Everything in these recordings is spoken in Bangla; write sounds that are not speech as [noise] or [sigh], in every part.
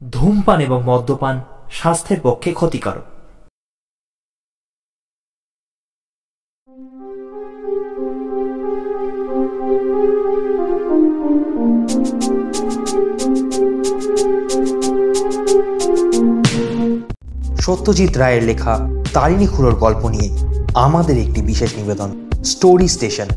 ধূমপান এবং মদ্যপান স্বাস্থ্যের পক্ষে ক্ষতিকারক। সত্যজিৎ রায়ের লেখা তারিণী খুড়োর গল্প নিয়ে আমাদের একটি বিশেষ নিবেদন, স্টোরি স্টেশন,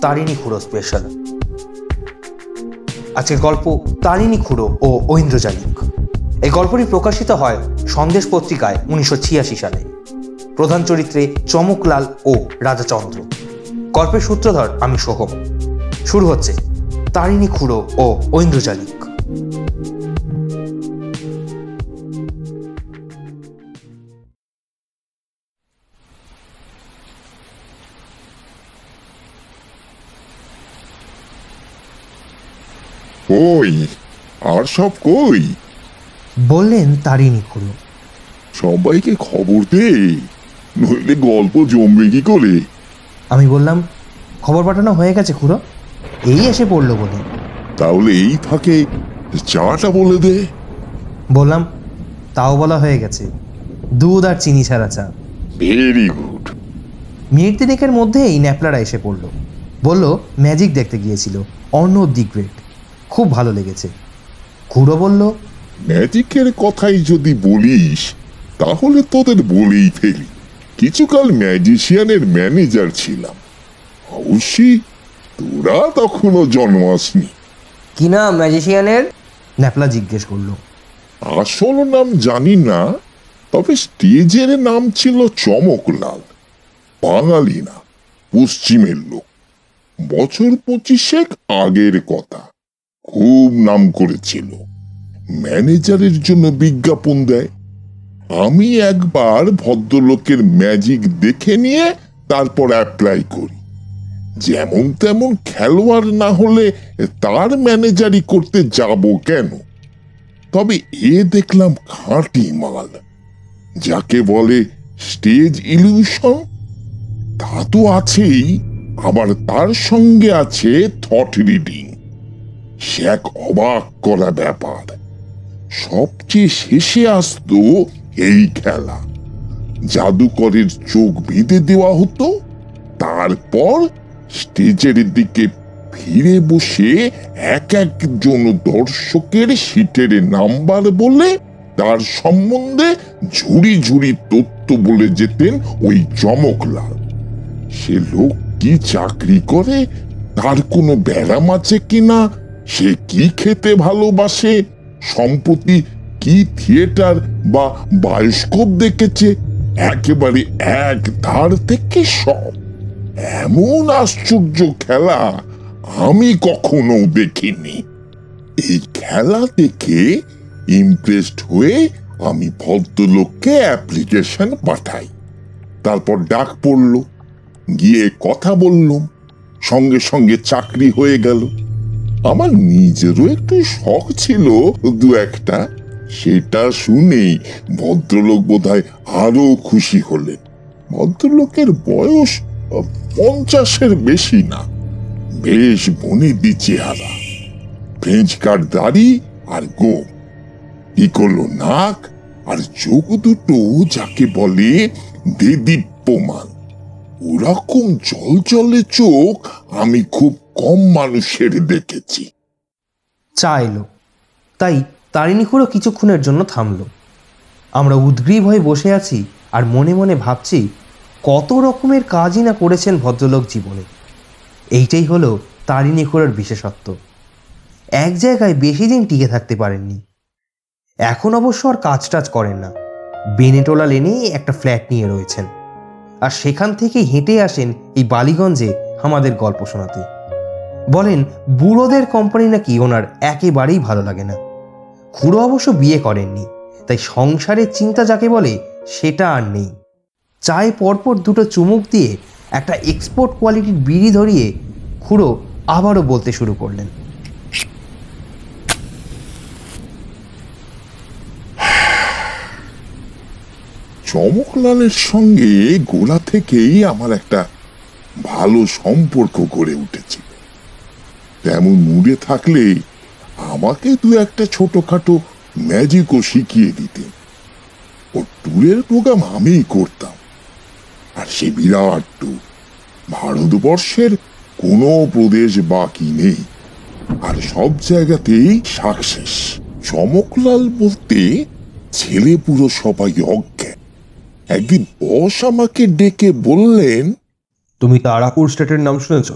তারিণী খুড়ো স্পেশাল আজকের গল্প তারিণী খুড়ো ও ঐন্দ্রজালিক। এই গল্পটি প্রকাশিত হয় সন্দেশ পত্রিকায় উনিশশো ছিয়াশি সালে। প্রধান চরিত্রে চমকলাল ও রাজাচন্দ্র। গল্পের সূত্রধর আমি সোহম। শুরু হচ্ছে তারিণী খুড়ো ও ঐন্দ্রজালিক। কই? আর সব কই? বললেন তারিণী খুড়ো সবাইকে খবর দে নইলে গল্প জমবে কি করে? আমি বললাম খবর পাঠানো হয়ে গেছে খুড়ো এই এসে পড়ল বলে তাহলে এই থাকে চাটা বলে দে। বললাম তাও বলা হয়ে গেছে দুধ আর চিনি ছাড়া চা। ভেরি গুড মিনিট তিনেকের মধ্যেই ন্যাপলারা এসে পড়ল। বলল ম্যাজিক দেখতে গিয়েছিল অর্ণ দি গ্রেট। খুব ভালো লেগেছে। খুড়ো বলল ম্যাজিকের কথাই যদি বলিস তাহলে তোদের বলেই ফেলি। কিছুকাল ম্যাজিশিয়ানের ম্যানেজার ছিলাম। অবশ্যই তোরা তখনও জন্মাসনি কি নাম ম্যাজিশিয়ানের? ন্যাপলা জিজ্ঞেস করল। আসল নাম জানি না তবে স্টেজের নাম ছিল চমকলাল। বাঙালি না পশ্চিমের লোক। বছর পঁচিশেক আগের কথা। খুব নাম করেছিল। ম্যানেজারের জন্য বিজ্ঞাপন দেয়। আমি একবার ভদ্রলোকের ম্যাজিক দেখে নিয়ে তারপর অ্যাপ্লাই করি। যেমন তেমন খেলোয়াড় না হলে তার ম্যানেজারি করতে যাব কেন? তবে এ দেখলাম খাঁটি মাল। যাকে বলে স্টেজ ইলিউশন তা তো আছেই, আবার তার সঙ্গে আছে থট রিডিং সে এক অবাক করা ব্যাপার। সবচেয়ে শেষে আসতো এই খেলা। জাদুকরের চোখ বেঁধে দেওয়া হতো, তারপর স্টেজের দিকে ফিরে বসে এক একজন দর্শকের সিটের নাম্বার বলে তার সম্বন্ধে ঝুড়ি ঝুড়ি তথ্য বলে যেতেন ওই চমকলাল। সে লোক কি চাকরি করে, তার কোনো ব্যারাম আছে কিনা, সে কি খেতে ভালোবাসে সম্প্রতি কি থিয়েটার বা বায়োস্কোপ দেখেছে? একেবারে এক ধার থেকে সব। এমন আশ্চর্য খেলা আমি কখনো দেখিনি। এই খেলা দেখে ইমপ্রেসড হয়ে আমি ভদ্রলোককে অ্যাপ্লিকেশন পাঠাই। তারপর ডাক পড়ল, গিয়ে কথা বললাম। সঙ্গে সঙ্গে চাকরি হয়ে গেল। আমার নিজেরও একটু শখ ছিল, দু একটা। সেটা শুনেই ভদ্রলোক বোধহয় আরও খুশি হলেন। ভদ্রলোকের বয়স পঞ্চাশের বেশি না, বেশ বনেদি চেহারা। ফ্রেঞ্চ কাট দাড়ি আর গো ইকলো নাক আর চোখ দুটো যাকে বলে দেদীপ্যমান ওরকম জল জলে চোখ আমি খুব কম মানুষের দেখেছি। চা এলো তাই খুড়ো কিছুক্ষণের জন্য থামল। আমরা উদ্গ্রীব হয়ে বসে আছি আর মনে মনে ভাবছি, কত রকমের কাজই না করেছেন ভদ্রলোক জীবনে। এইটাই হলো তারিণী খুড়োর বিশেষত্ব। এক জায়গায় বেশি দিন টিকে থাকতে পারেননি। এখন অবশ্য আর কাজ টাজ করেন না। বেনেটোলা লেনেই একটা ফ্ল্যাট নিয়ে রয়েছেন। আর সেখান থেকে হেঁটে আসেন এই বালিগঞ্জে আমাদের গল্প শোনাতে। বলেন, বুড়োদের কোম্পানি নাকি ওনার একেবারেই ভালো লাগে না। খুড়ো অবশ্য বিয়ে করেননি, তাই সংসারের চিন্তা যাকে বলে সেটা আর নেই। চায়ে পরপর দুটো চুমুক দিয়ে একটা এক্সপোর্ট কোয়ালিটির বিড়ি ধরিয়ে খুড়ো আবারও বলতে শুরু করলেন। চমকলালের সঙ্গে গোলা থেকেই আমার একটা ভালো সম্পর্ক গড়ে উঠেছিল তেমন মুডে থাকলে আমাকে দু একটা ছোটখাটো ম্যাজিকও শিখিয়ে দিতেন ও ট্যুরের প্রোগ্রাম আমিই করতাম। আর সে বিরাট ট্যুর ভারতবর্ষের কোনো প্রদেশ বাকি নেই। আর সব জায়গাতেই সাকসেস চমকলাল বলতে ছেলে পুরো সবাই অজ্ঞান। একদিন বস আমাকে ডেকে বললেন তুমি তারাপুর স্টেটের নাম শুনেছ?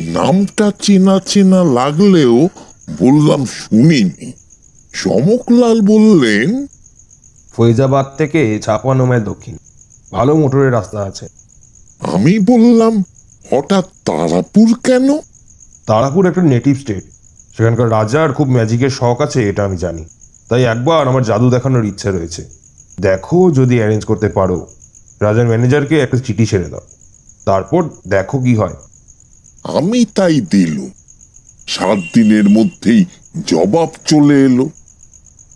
নামটা চেনা চেনা লাগলেও বললাম শুনিনি। চমকলাল বললেন ফৈজাবাদ থেকে ছাপানো মাইল দক্ষিণ। ভালো মোটরের রাস্তা আছে। আমি বললাম হঠাৎ তারাপুর কেন? তারাপুর একটা নেটিভ স্টেট সেখানকার রাজার খুব ম্যাজিকের শখ আছে এটা আমি জানি। তাই একবার আমার জাদু দেখানোর ইচ্ছে রয়েছে। দেখো যদি অ্যারেঞ্জ করতে পারো। রাজার ম্যানেজারকে একটা চিঠি ছেড়ে দাও। তারপর দেখো কি হয়। আমি তাই দিলুম। সাত দিনের মধ্যেই জবাব চলে এলো।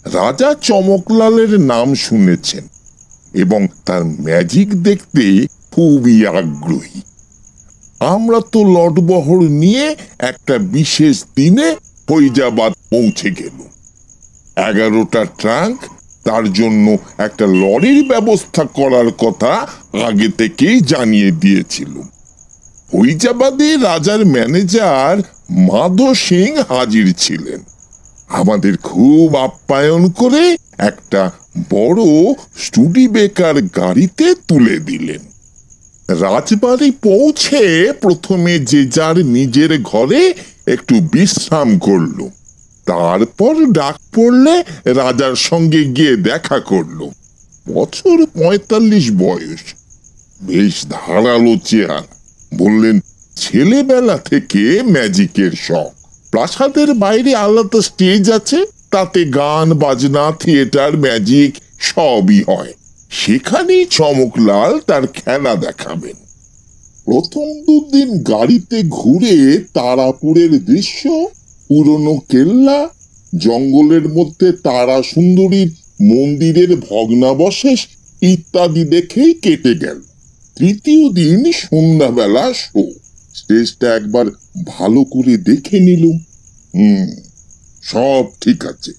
রাজা চমকলালের নাম শুনেছেন এবং তার ম্যাজিক দেখতে খুবই আগ্রহী। আমরা তো লটবহর নিয়ে একটা বিশেষ দিনে ফৈজাবাদ পৌঁছে গেল এগারোটা ট্রাঙ্ক তার জন্য একটা লরির ব্যবস্থা করার কথা আগে থেকেই জানিয়ে দিয়েছিল। ফৈজাবাদে রাজার ম্যানেজার মাধো সিং হাজির ছিলেন। আমাদের খুব আপ্যায়ন করে একটা বড় স্টুডি বেকার গাড়িতে তুলে দিলেন। রাজবাড়ি পৌঁছে প্রথমে যে যার নিজের ঘরে একটু বিশ্রাম করল। তারপর ডাক পড়লে রাজার সঙ্গে গিয়ে দেখা করল বছর পঁয়তাল্লিশ বয়স। বেশ ধারালো চেহারা। বললেন, ছেলেবেলা থেকে ম্যাজিকের শখ। প্রাসাদের বাইরে আলাদা স্টেজ আছে, তাতে গান, বাজনা, থিয়েটার, ম্যাজিক সবই হয়। সেখানেই চমকলাল তার খেলা দেখাবেন। প্রথম দুদিন গাড়িতে ঘুরে তারাপুরের দৃশ্য পুরনো কেল্লা, জঙ্গলের মধ্যে তারা সুন্দরীর মন্দিরের ভগ্নাবশেষ ইত্যাদি দেখেই কেটে গেল। তৃতীয় দিন সন্ধ্যাবেলা শো। স্টেজটা একবার ভালো করে দেখে নিলুম। হুম, সব ঠিক আছে।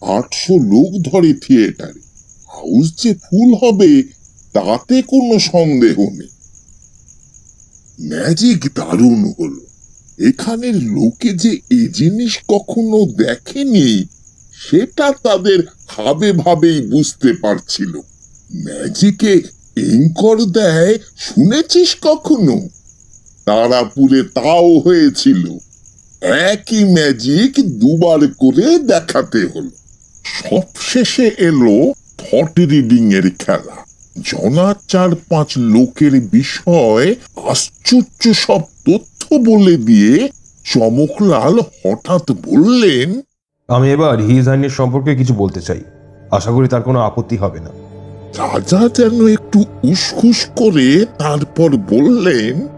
আটশো লোক ধরে থিয়েটারে। হাউস যে ফুল হবে, তাতে কোনো সন্দেহ নেই। ম্যাজিক দারুণ হলো। এখানের লোকে যে এই জিনিস কখনো দেখেনি, সেটা তাদের ভাবে ভাবেই বুঝতে পারছিল। ম্যাজিকে এঙ্কর দেয়, শুনেছিস কখনো? তারাপুরে তাও হয়েছিল। একই ম্যাজিক দুবার করে দেখাতে হলো। সবশেষে এলো থট রিডিং এর খেলা। জনা চার পাঁচ লোকের বিষয় আশ্চর্য সব তথ্য বলে দিয়ে চমকলাল হঠাৎ বললেন আমি এবার হিজ আইনের সম্পর্কে কিছু বলতে চাই। আশা করি তার কোনো আপত্তি হবে না। রাজা যেন একটু উসখুস করে তারপর বললেন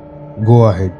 গো আহেড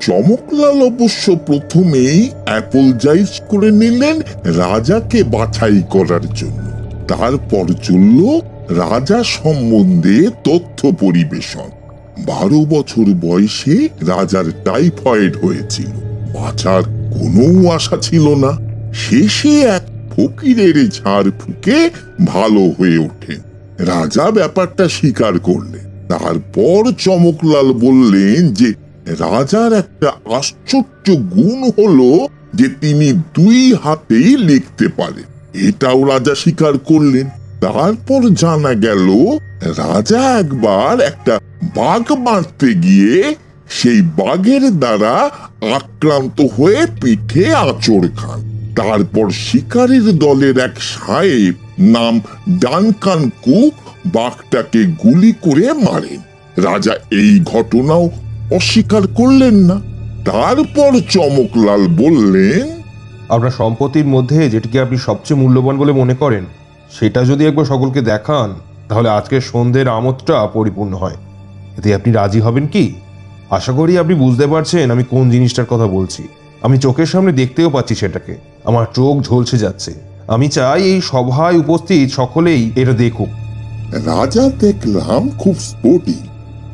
চমকলাল অবশ্য প্রথমেই অ্যাপল অ্যাপোলজাইজ করে নিলেন রাজাকে বাছাই করার জন্য। তারপর চলল রাজা সম্বন্ধে তথ্য পরিবেশন। বারো বছর বয়সে রাজার টাইফয়েড হয়েছিল। বাঁচার কোনো আশা ছিল না। শেষে এক ফকিরের ঝাড় ফুকে ভালো হয়ে ওঠে। রাজা ব্যাপারটা স্বীকার করলেন। তারপর চমকলাল বললেন যে, রাজার একটা আশ্চর্য গুণ হলো যে তিনি দুই হাতেই লিখতে পারেন। এটাও রাজা স্বীকার করলেন। তারপর জানা গেল, রাজা একবার একটা বাঘ মারতে গিয়ে সেই বাঘের দ্বারা আক্রান্ত হয়ে পিঠে আঁচড় খান। তারপর শিকারীর দলের এক সাহেব নাম ডানকান কুক বাঘটাকে গুলি করে মারেন। রাজা এই ঘটনাও অস্বীকার করলেন না। তারপর চমকলাল বললেন, আপনার সম্পত্তির মধ্যে যেটিকে আপনি সবচেয়ে মূল্যবান বলে মনে করেন, সেটা যদি একবার সকলকে দেখান, তাহলে আজকের সন্ধ্যের আমোদটা পরিপূর্ণ হয়। এতে আপনি রাজি হবেন কি? আশা করি আপনি বুঝতে পারছেন আমি কোন জিনিসটার কথা বলছি। আমি চোখের সামনে দেখতেও পাচ্ছি সেটাকে। আমার চোখ ঝলসে যাচ্ছে। আমি চাই এই সভায় উপস্থিত সকলেই এটা দেখুক। রাজা দেখলাম খুব স্পোর্টিং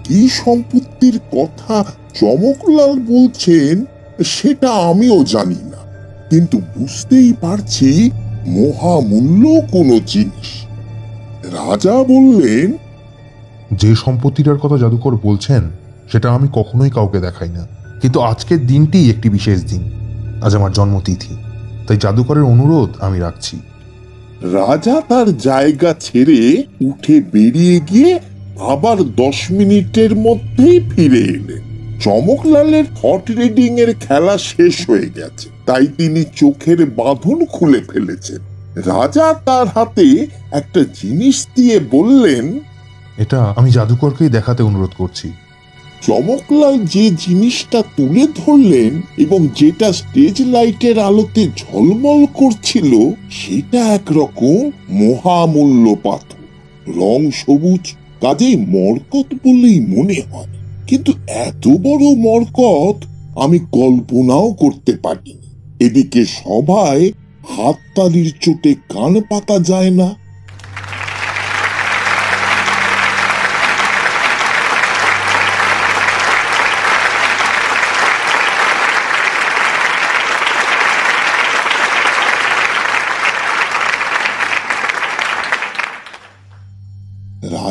কি সম্পত্তির কথা চমকলাল বলছেন সেটা আমিও জানি না। কিন্তু বুঝতেই পারছি মহামূল্য কোনো জিনিস। রাজা বললেন যে সম্পত্তিটার কথা জাদুকর বলছেন, সেটা আমি কখনোই কাউকে দেখাই না। কিন্তু আজকের দিনটি একটি বিশেষ দিন। আজ আমার জন্মতিথি। তাই জাদুকরের অনুরোধ আমি রাখছি। রাজা তার জায়গা ছেড়ে উঠে বেরিয়ে গিয়ে আবার দশ মিনিটের মধ্যেই ফিরে এলেন। চমকলালের হট রিডিং এর খেলা শেষ হয়ে গেছে। তাই তিনি চোখের বাঁধন খুলে ফেলেছেন। রাজা তার হাতে একটা জিনিস দিয়ে বললেন এটা আমি জাদুকরকেই দেখাতে অনুরোধ করছি। চমকলাল যে জিনিসটা তুলে ধরলেন এবং যেটা স্টেজ লাইটের আলোতে ঝলমল করছিল, সেটা একরকম মহামূল্য পাথর। রং সবুজ, কাজেই মরকত বলেই মনে হয়। কিন্তু এত বড় মরকত আমি কল্পনাও করতে পারিনি। এদিকে সবাই হাততালির চোটে কান পাতা যায় না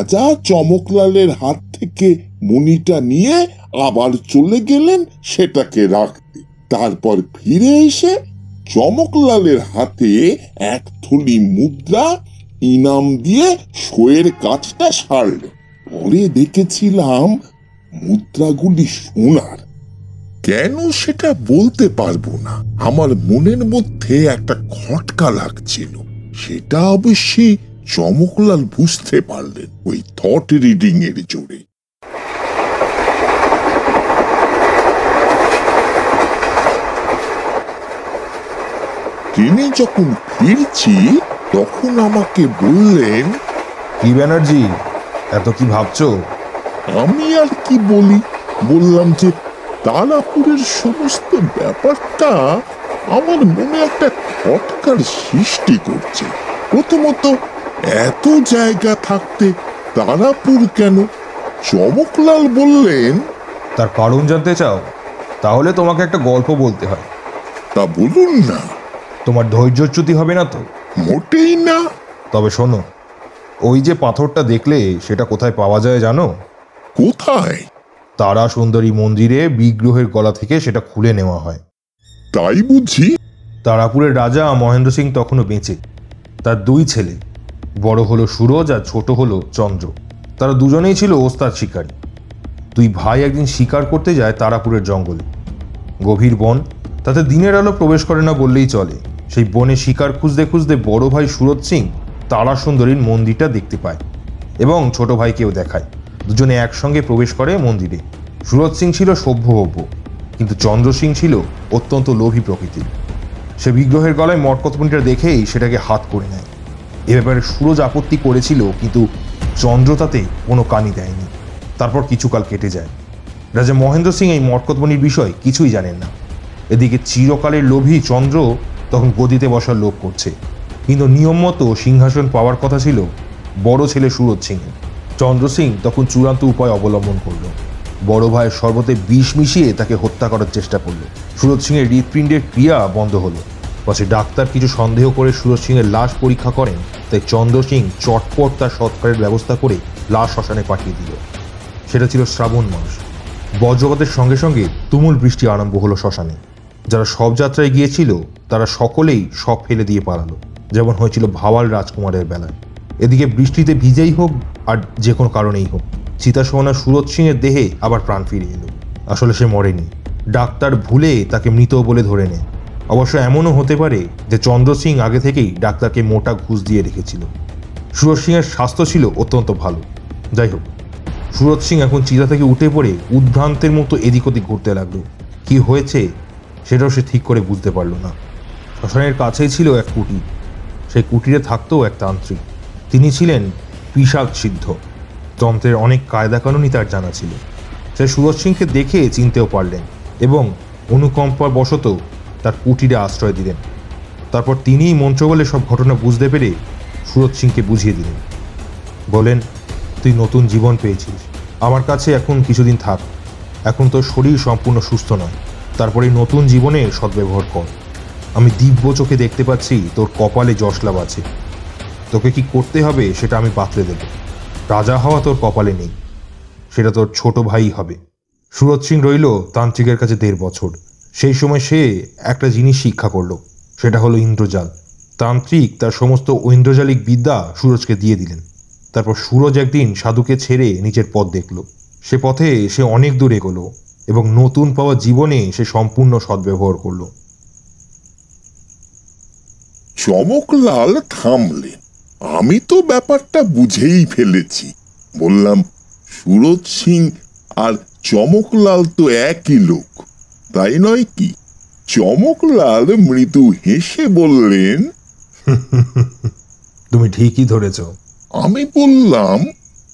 রাজা চমকলালের হাত থেকে মণিটা নিয়ে আবার চলে গেলেন সেটাকে রাখতে। তারপর ফিরে এসে চমকলালের হাতে এক থলি মুদ্রা, ইনাম দিয়ে শোয়ের কাজটা সারলেন পরে দেখেছিলাম মুদ্রাগুলি সোনার। কেন সেটা বলতে পারব না। আমার মনের মধ্যে একটা খটকা লাগছিল। সেটা অবশ্যই চমকলাল বুঝতে পারলেন ওই থট রিডিং এর জোরে। তিনি যখন ফিরছি তখন আমাকে বললেন কি ব্যানার্জি এত কি ভাবছ? আমি আর কি বলি? বললাম যে তারাপুরের সমস্ত ব্যাপারটা আমার মনে একটা খটকার সৃষ্টি করছে। প্রথমত এত জায়গা থাকতে তারাপুর কেন? চমকলাল বললেন তার কারণ জানতে চাও তাহলে তোমাকে একটা গল্প বলতে হয়। তা বলুন না। তোমার ধৈর্যচ্যুতি হবে না তো? মোটেই না। তবে শোনো ওই যে পাথরটা দেখলে সেটা কোথায় পাওয়া যায় জানো? কোথায়? তারা সুন্দরী মন্দিরে বিগ্রহের গলা থেকে সেটা খুলে নেওয়া হয়। তাই বুঝি? তারাপুরের রাজা মহেন্দ্র সিং তখনও বেঁচে তার দুই ছেলে। বড় হলো সুরজ আর ছোট হলো চন্দ্র। তারা দুজনেই ছিল ওস্তাদ শিকারী। দুই ভাই একদিন শিকার করতে যায় তারাপুরের জঙ্গলে। গভীর বন, তাতে দিনের আলো প্রবেশ করে না বললেই চলে। সেই বনে শিকার খুঁজতে খুঁজতে বড় ভাই সুরজ সিং তারা সুন্দরীর মন্দিরটা দেখতে পায় এবং ছোট ভাইকেও দেখায়। দুজনে একসঙ্গে প্রবেশ করে মন্দিরে। সুরজ সিং ছিল সভ্যভব্য কিন্তু চন্দ্র সিং ছিল অত্যন্ত লোভী প্রকৃতির। সে বিগ্রহের গলায় মটকতমণিটা দেখেই সেটাকে হাত করে নেয়। এ ব্যাপারে সুরজ আপত্তি করেছিল, কিন্তু চন্দ্র তাতে কোনো কানি দেয়নি। তারপর কিছুকাল কেটে যায়। রাজা মহেন্দ্র সিং এই মটকতমণির বিষয় কিছুই জানেন না। এদিকে চিরকালের লোভী চন্দ্র তখন গদিতে বসার লোভ করছে। কিন্তু নিয়ম মতো সিংহাসন পাওয়ার কথা ছিল বড় ছেলে সুরজ সিং। চন্দ্র সিং তখন চূড়ান্ত উপায় অবলম্বন করল। বড় ভাইয়ের শরবতে বিষ মিশিয়ে তাকে হত্যা করার চেষ্টা করল। সুরজ সিংয়ের হৃৎপিণ্ডের ক্রিয়া বন্ধ হলো। পাশে ডাক্তার কিছু সন্দেহ করে সুরজ সিংয়ের লাশ পরীক্ষা করেন, তাই চন্দ্র সিং চটপট তার সৎকারের ব্যবস্থা করে লাশ শ্মশানে পাঠিয়ে দিল। সেটা ছিল শ্রাবণ মাস। বজ্রপাতের সঙ্গে সঙ্গে তুমুল বৃষ্টি আরম্ভ হলো শ্মশানে। যারা সব যাত্রায় গিয়েছিল, তারা সকলেই সব ফেলে দিয়ে পালালো। যেমন হয়েছিল ভাওয়াল রাজকুমারের বেলায়। এদিকে বৃষ্টিতে ভিজেই হোক, আর যে কোনো কারণেই হোক চিতাসোহনা সুরজ সিংয়ের দেহে আবার প্রাণ ফিরে এলো। আসলে সে মরেনি। ডাক্তার ভুলে তাকে মৃত বলে ধরে নেয়। অবশ্য এমনও হতে পারে যে চন্দ্র সিং আগে থেকেই ডাক্তারকে মোটা ঘুষ দিয়ে রেখেছিল। সুরজ সিংয়ের স্বাস্থ্য ছিল অত্যন্ত ভালো। যাই হোক, সুরজ সিং এখন চিতা থেকে উঠে পড়ে উদ্ভ্রান্তের মতো এদিক ওদিক ঘুরতে লাগল। কি হয়েছে সেটাও সে ঠিক করে বুঝতে পারল না। শ্মশানের কাছেই ছিল এক কুটির। সেই কুটিরে থাকতো এক তান্ত্রিক। তিনি ছিলেন পিসাক সিদ্ধ। তন্ত্রের অনেক কায়দাকানুনই তার জানা ছিল। সে সুরজ সিংকে দেখে চিনতেও পারলেন এবং অনুকম্পার বশত তার কুটিরে আশ্রয় দিলেন। তারপর তিনিই মন্ত্র বলে সব ঘটনা বুঝতে পেরে সুরজ সিংকে বুঝিয়ে দিলেন। বলেন, তুই নতুন জীবন পেয়েছিস। আমার কাছে এখন কিছুদিন থাক। এখন তোর শরীর সম্পূর্ণ সুস্থ নয়। তারপরে নতুন জীবনে সদ্ব্যবহার কর। আমি দিব্য চোখে দেখতে পাচ্ছি তোর কপালে যশলাভ আছে। তোকে কি করতে হবে সেটা আমি বাতলে দেব। রাজা হওয়া তোর কপালে নেই। সেটা তোর ছোট ভাই হবে। সুরজ সিং রইল তান্ত্রিকের কাছে দেড় বছর। সেই সময় সে একটা জিনিস শিক্ষা করল, সেটা হলো ইন্দ্রজাল। তান্ত্রিক তার সমস্ত ঐন্দ্রজালিক বিদ্যা সুরজকে দিয়ে দিলেন। তারপর সুরজ একদিন সাধুকে ছেড়ে নিজের পথ দেখল। সে পথে সে অনেক দূর এগোলো এবং নতুন পাওয়া জীবনে সে সম্পূর্ণ সদ্ব্যবহার করল। চমকলাল থামলেন। আমি তো ব্যাপারটা বুঝেই ফেলেছি। বললাম, সুরজ সিং আর চমকলাল তো একই লোক। তাই নয় কি? চমকলাল মৃদু হেসে বললেন [laughs] তুমি ঠিকই ধরেছ। আমি বললাম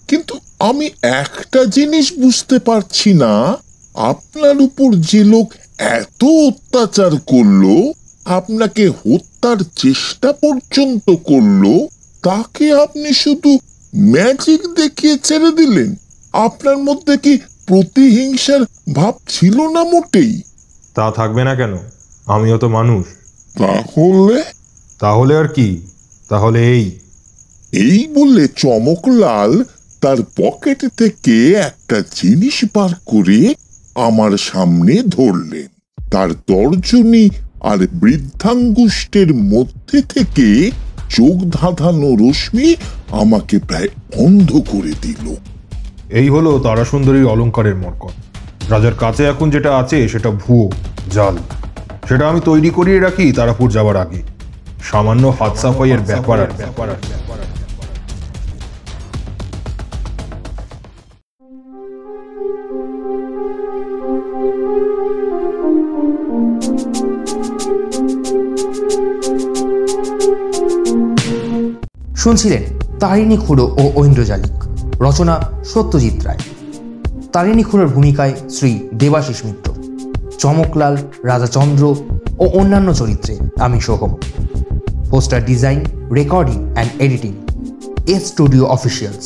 কিন্তু আমি একটা জিনিস বুঝতে পারছি না। আপনার উপর যে লোক এত অত্যাচার করল আপনাকে হত্যার চেষ্টা পর্যন্ত করল তাকে আপনি শুধু ম্যাজিক দেখিয়ে ছেড়ে দিলেন। আপনার মধ্যে কি প্রতিহিংসার ভাব ছিল না মোটেই? তা থাকবে না কেন? আমিও তো মানুষ। তাহলে? তাহলে আর কি? তাহলে এই। এই বলে চমকলাল তার পকেট থেকে একটা জিনিস বার করে আমার সামনে ধরলেন। তার তর্জনী আর বৃদ্ধাঙ্গুষ্টের মধ্যে থেকে চোখ ধাঁধানো রশ্মি আমাকে প্রায় অন্ধ করে দিল। এই হলো তারাসুন্দরীর অলংকারের মরকত রাজার কাছে এখন যেটা আছে সেটা ভুয়ো। জাল। সেটা আমি তৈরি করিয়ে রাখি তারাপুর যাবার আগে। সামান্য হাত সাফাইয়ের ব্যাপার আর ব্যাপার আর ব্যাপার শুনছিলেন তারিণী খুড়ো ও ঐন্দ্রজালিক রচনা সত্যজিৎ রায়। তারিণী খুড়োর ভূমিকায় শ্রী দেবাশিস মিত্র। চমকলাল, রাজাচন্দ্র ও অন্যান্য চরিত্রে আমি Soham poster design, recording and editing A studio officials.